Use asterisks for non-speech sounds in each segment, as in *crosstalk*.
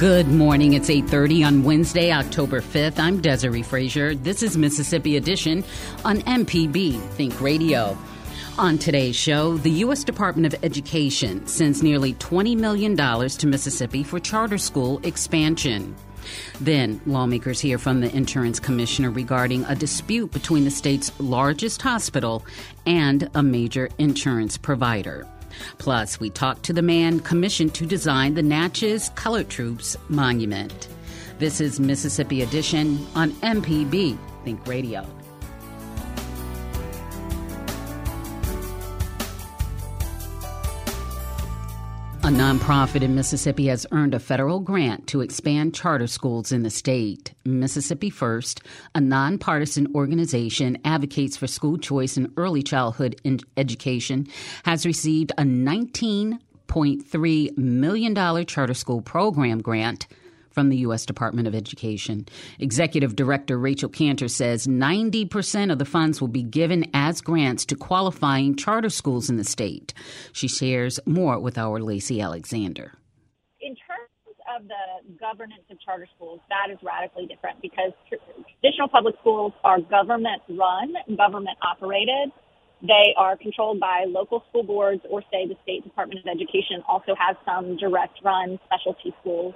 Good morning. It's 8:30 on Wednesday, October 5th. I'm Desare Frazier. This is Mississippi Edition on MPB Think Radio. On today's show, the U.S. Department of Education sends nearly $20 million to Mississippi for charter school expansion. Then, lawmakers hear from the insurance commissioner regarding a dispute between the state's largest hospital and a major insurance provider. Plus, we talk to the man commissioned to design the Natchez Colored Troops Monument. This is Mississippi Edition on MPB Think Radio. A nonprofit in Mississippi has earned a federal grant to expand charter schools in the state. Mississippi First, a nonpartisan organization, advocates for school choice and early childhood education, has received a $19.3 million charter school program grant from the U.S. Department of Education. Executive Director Rachel Canter says 90% of the funds will be given as grants to qualifying charter schools in the state. She shares more with our Lacey Alexander. In terms of the governance of charter schools, that is radically different because traditional public schools are government run, government operated. They are controlled by local school boards or say the state department of education also has some direct run specialty schools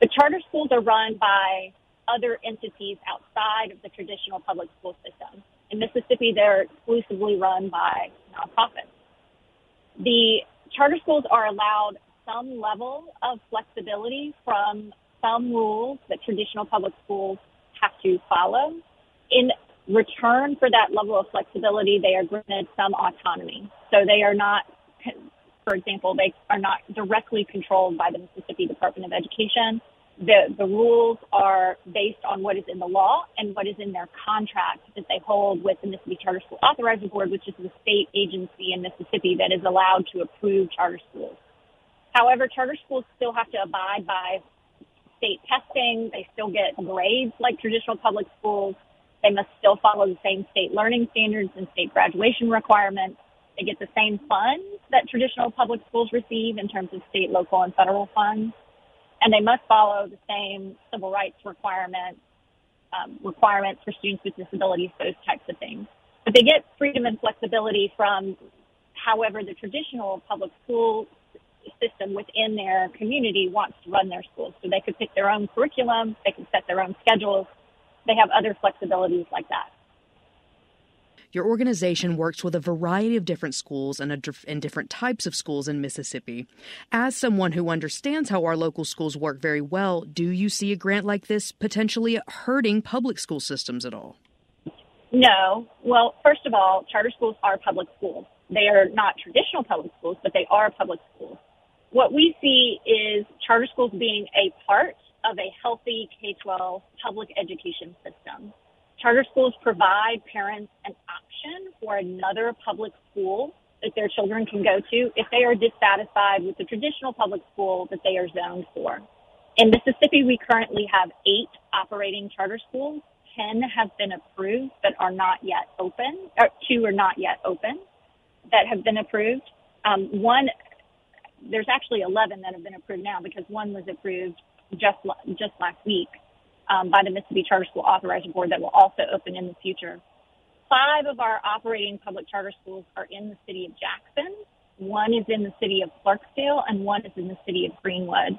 the charter schools are run by other entities outside of the traditional public school system. In Mississippi, they're exclusively run by nonprofits. The charter schools are allowed some level of flexibility from some rules that traditional public schools have to follow. In return for that level of flexibility, they are granted some autonomy. So they are not for example, they are not directly controlled by the Mississippi Department of Education. The, the rules are based on what is in the law and what is in their contract that they hold with the Mississippi Charter School Authorizing Board, which is the state agency in Mississippi that is allowed to approve charter schools. However, charter schools still have to abide by state testing. They still get grades like traditional public schools. They must still follow the same state learning standards and state graduation requirements. They get the same funds that traditional public schools receive in terms of state, local, and federal funds. And they must follow the same civil rights requirements, um, requirements for students with disabilities, those types of things. But they get freedom and flexibility from, however, the traditional public school system within their community wants to run their schools. So they could pick their own curriculum, they can set their own schedules. They have other flexibilities like that. Your organization works with a variety of different schools and, a, and different types of schools in Mississippi. As someone who understands how our local schools work very well, do you see a grant like this potentially hurting public school systems at all? No. Well, first of all, charter schools are public schools. They are not traditional public schools, but they are public schools. What we see is charter schools being a part of a healthy K 12 public education system. Charter schools provide parents an for another public school that their children can go to if they are dissatisfied with the traditional public school that they are zoned for. In Mississippi, we currently have eight operating charter schools. Ten have been approved but are not yet open, or two are not yet open that have been approved. Um, one, there's actually 11 that have been approved now because one was approved just just last week um, by the Mississippi Charter School Authorizing Board that will also open in the future. Five of our operating public charter schools are in the city of Jackson. One is in the city of Clarksdale, and one is in the city of Greenwood.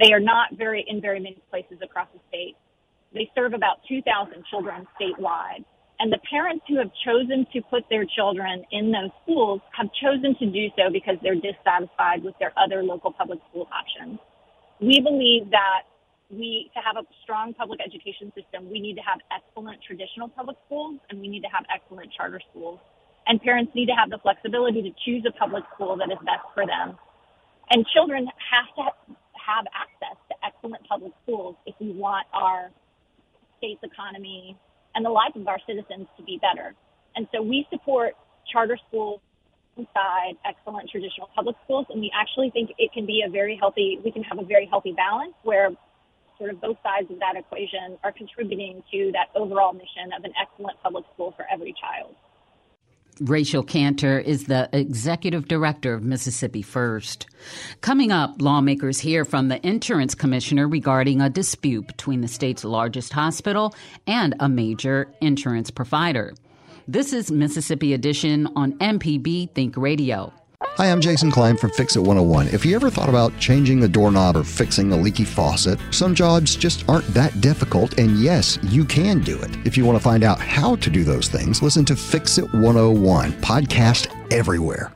They are not very in very many places across the state. They serve about 2,000 children statewide. And the parents who have chosen to put their children in those schools have chosen to do so because they're dissatisfied with their other local public school options. We believe that we, to have a strong public education system, we need to have excellent traditional public schools and we need to have excellent charter schools. And parents need to have the flexibility to choose a public school that is best for them. And children have to have access to excellent public schools if we want our state's economy and the life of our citizens to be better. And so we support charter schools inside excellent traditional public schools, and we actually think it can be a very healthy, we can have a very healthy balance where sort of both sides of that equation are contributing to that overall mission of an excellent public school for every child. Rachel Canter is the executive director of Mississippi First. Coming up, lawmakers hear from the insurance commissioner regarding a dispute between the state's largest hospital and a major insurance provider. This is Mississippi Edition on MPB Think Radio. Hi, I'm Jason Klein from Fix It 101. If you ever thought about changing the doorknob or fixing a leaky faucet, some jobs just aren't that difficult, and yes, you can do it. If you want to find out how to do those things, listen to Fix It 101, podcast everywhere.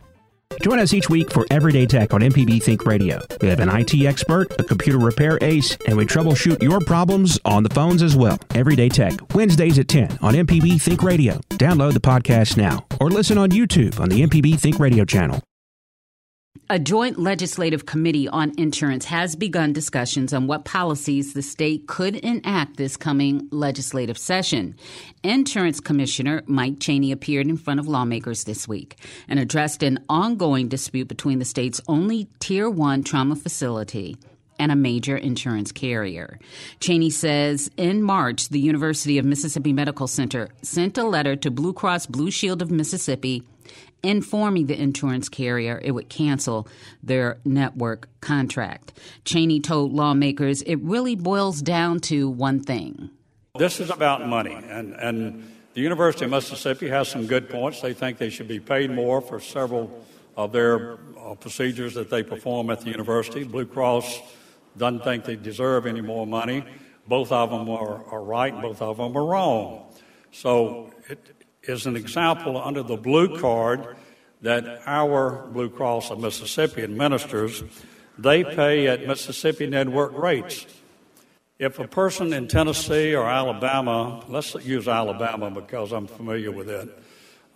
Join us each week for Everyday Tech on MPB Think Radio. We have an IT expert, a computer repair ace, and we troubleshoot your problems on the phones as well. Everyday Tech, Wednesdays at 10 on MPB Think Radio. Download the podcast now or listen on YouTube on the MPB Think Radio channel. A joint legislative committee on insurance has begun discussions on what policies the state could enact this coming legislative session. Insurance Commissioner Mike Chaney appeared in front of lawmakers this week and addressed an ongoing dispute between the state's only Tier 1 trauma facility and a major insurance carrier. Chaney says in March, the University of Mississippi Medical Center sent a letter to Blue Cross Blue Shield of Mississippi informing the insurance carrier it would cancel their network contract. Chaney told lawmakers it really boils down to one thing. This is about money, and, and the University of Mississippi has some good points. They think they should be paid more for several of their uh, procedures that they perform at the university. Blue Cross doesn't think they deserve any more money. Both of them are, are right, both of them are wrong. So it, is an example under the blue card that our Blue Cross of Mississippi administers. They pay at Mississippi network rates. If a person in Tennessee or Alabama, let's use Alabama because I'm familiar with it,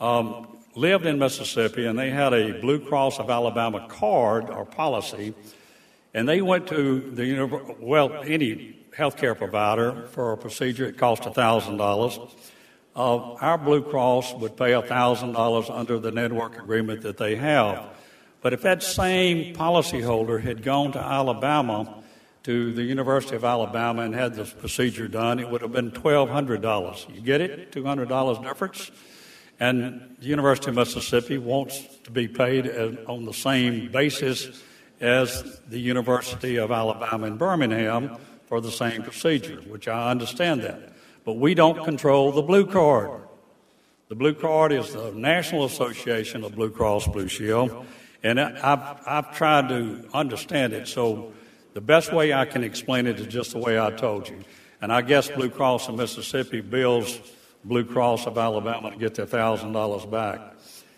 um, lived in Mississippi and they had a Blue Cross of Alabama card or policy, and they went to the well any healthcare provider for a procedure, it cost thousand dollars uh, our Blue Cross would pay $1,000 under the network agreement that they have. But if that same policyholder had gone to Alabama, to the University of Alabama, and had this procedure done, it would have been $1,200. You get it? $200 difference? And the University of Mississippi wants to be paid on the same basis as the University of Alabama in Birmingham for the same procedure, which I understand that. But we don't control the blue card. The blue card is the National Association of Blue Cross Blue Shield, and I've, I've tried to understand it. So the best way I can explain it is just the way I told you. And I guess Blue Cross of Mississippi bills Blue Cross of Alabama to get their thousand dollars back.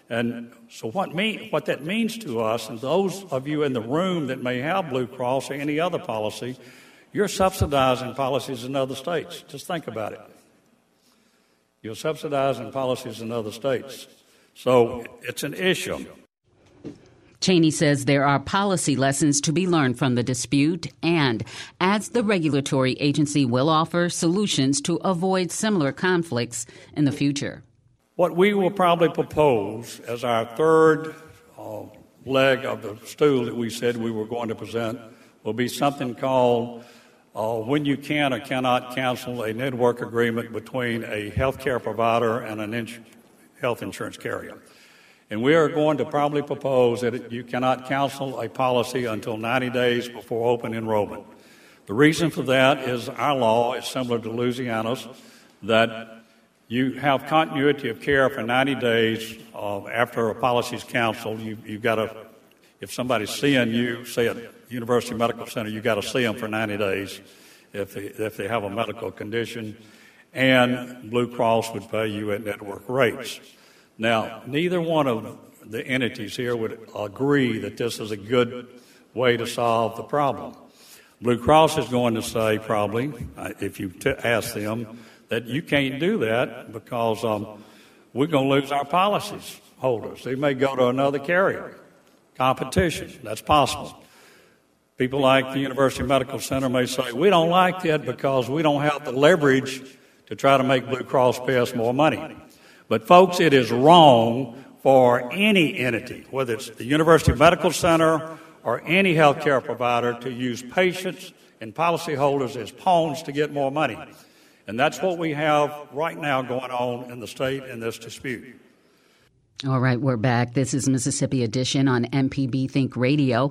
And so what mean what that means to us, and those of you in the room that may have Blue Cross or any other policy, you're subsidizing policies in other states. Just think about it. You're subsidizing policies in other states. So it's an issue. Chaney says there are policy lessons to be learned from the dispute and adds the regulatory agency will offer solutions to avoid similar conflicts in the future. What we will probably propose as our third uh, leg of the stool that we said we were going to present will be something called uh, when you can or cannot cancel a network agreement between a healthcare provider and an ins- health insurance carrier. And we are going to probably propose that you cannot cancel a policy until 90 days before open enrollment. The reason for that is our law is similar to Louisiana's that you have continuity of care for 90 days uh, after a policy is canceled. You, you've got to, if somebody's seeing you, say at University Medical Center, you've got to see them for 90 days if they, if they have a medical condition. And Blue Cross would pay you at network rates. Now, neither one of the entities here would agree that this is a good way to solve the problem. Blue Cross is going to say, probably, uh, if you t- ask them, that you can't do that because um, we're going to lose our policies holders. They may go to another carrier. Competition, that's possible. People like the University Medical Center may say, we don't like that because we don't have the leverage to try to make Blue Cross pay us more money. But, folks, it is wrong for any entity, whether it's the University Medical Center or any healthcare provider, to use patients and policyholders as pawns to get more money. And that's what we have right now going on in the state in this dispute. All right, we're back. This is Mississippi Edition on MPB Think Radio.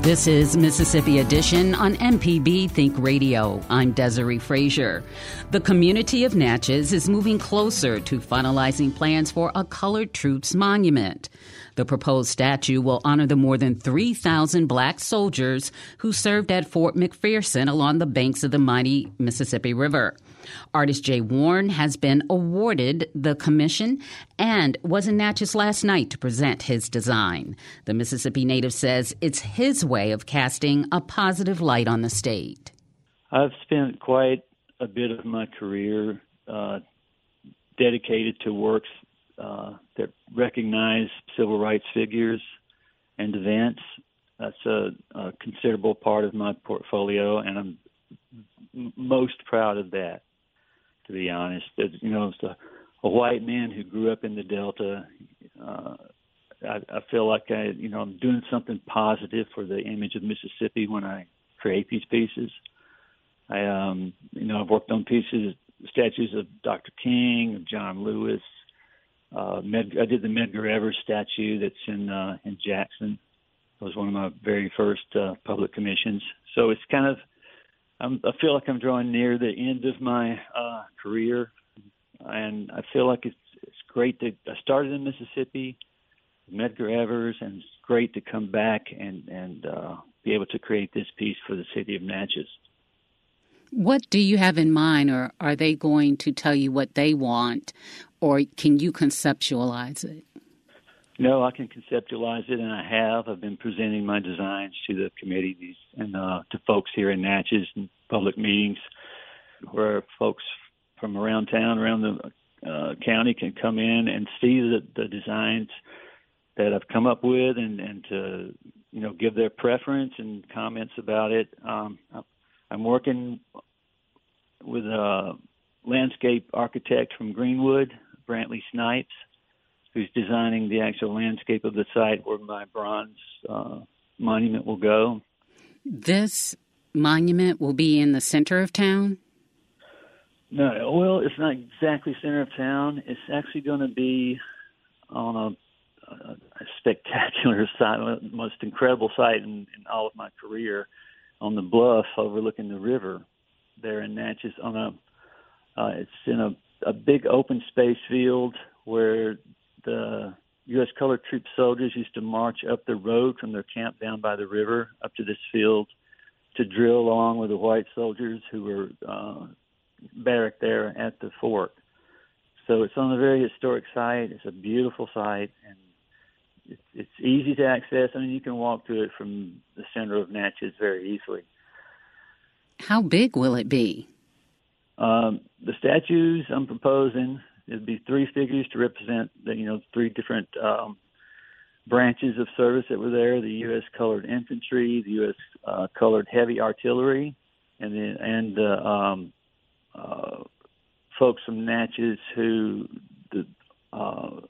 This is Mississippi Edition on MPB Think Radio. I'm Desare Frazier. The community of Natchez is moving closer to finalizing plans for a colored troops monument. The proposed statue will honor the more than 3,000 black soldiers who served at Fort McPherson along the banks of the mighty Mississippi River. Artist Jay Warren has been awarded the commission and was in Natchez last night to present his design. The Mississippi native says it's his way of casting a positive light on the state. I've spent quite a bit of my career uh, dedicated to works uh, that recognize civil rights figures and events. That's a, a considerable part of my portfolio, and I'm most proud of that. To be honest, As, you know, as a, a white man who grew up in the Delta, uh, I, I feel like I, you know, I'm doing something positive for the image of Mississippi when I create these pieces. I, um, you know, I've worked on pieces, statues of Dr. King, of John Lewis, uh, Med, I did the Medgar Evers statue that's in uh, in Jackson. It was one of my very first uh, public commissions. So it's kind of I'm, I feel like I'm drawing near the end of my uh, career, and I feel like it's it's great that I started in Mississippi, Medgar Evers, and it's great to come back and and uh, be able to create this piece for the city of Natchez. What do you have in mind, or are they going to tell you what they want, or can you conceptualize it? No, I can conceptualize it, and I have. I've been presenting my designs to the committees and uh, to folks here in Natchez and public meetings, where folks from around town, around the uh, county, can come in and see the, the designs that I've come up with, and and to you know give their preference and comments about it. Um, I'm working with a landscape architect from Greenwood, Brantley Snipes, who's designing the actual landscape of the site where my bronze uh, monument will go. This monument will be in the center of town? No, well, it's not exactly center of town. It's actually going to be on a, a, a spectacular *laughs* site, the most incredible site in, in all of my career on the bluff overlooking the river there in Natchez on a uh, it's in a, a big open space field where the U.S. colored troop soldiers used to march up the road from their camp down by the river up to this field to drill along with the white soldiers who were uh, barracked there at the fort. So it's on a very historic site. It's a beautiful site, and it's, it's easy to access. I mean, you can walk to it from the center of Natchez very easily. How big will it be? Um, the statues I'm proposing it'd be three figures to represent the you know three different um, branches of service that were there: the U.S. colored infantry, the U.S. Uh, colored heavy artillery, and the and the um, uh, folks from Natchez who the, uh,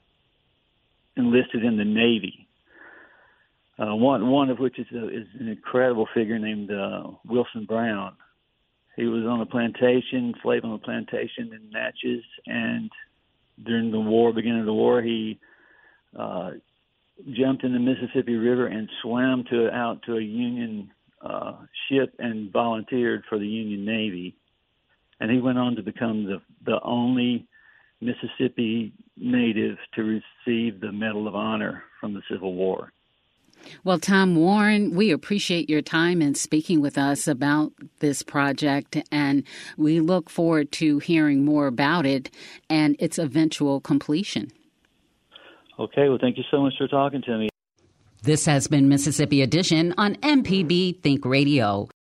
enlisted in the Navy. Uh, one one of which is, a, is an incredible figure named uh, Wilson Brown. He was on a plantation, slave on a plantation in Natchez, and during the war, beginning of the war, he uh, jumped in the Mississippi River and swam to out to a Union uh, ship and volunteered for the Union Navy. And he went on to become the the only Mississippi native to receive the Medal of Honor from the Civil War. Well, Tom Warren, we appreciate your time and speaking with us about this project, and we look forward to hearing more about it and its eventual completion. Okay, well, thank you so much for talking to me. This has been Mississippi Edition on MPB Think Radio.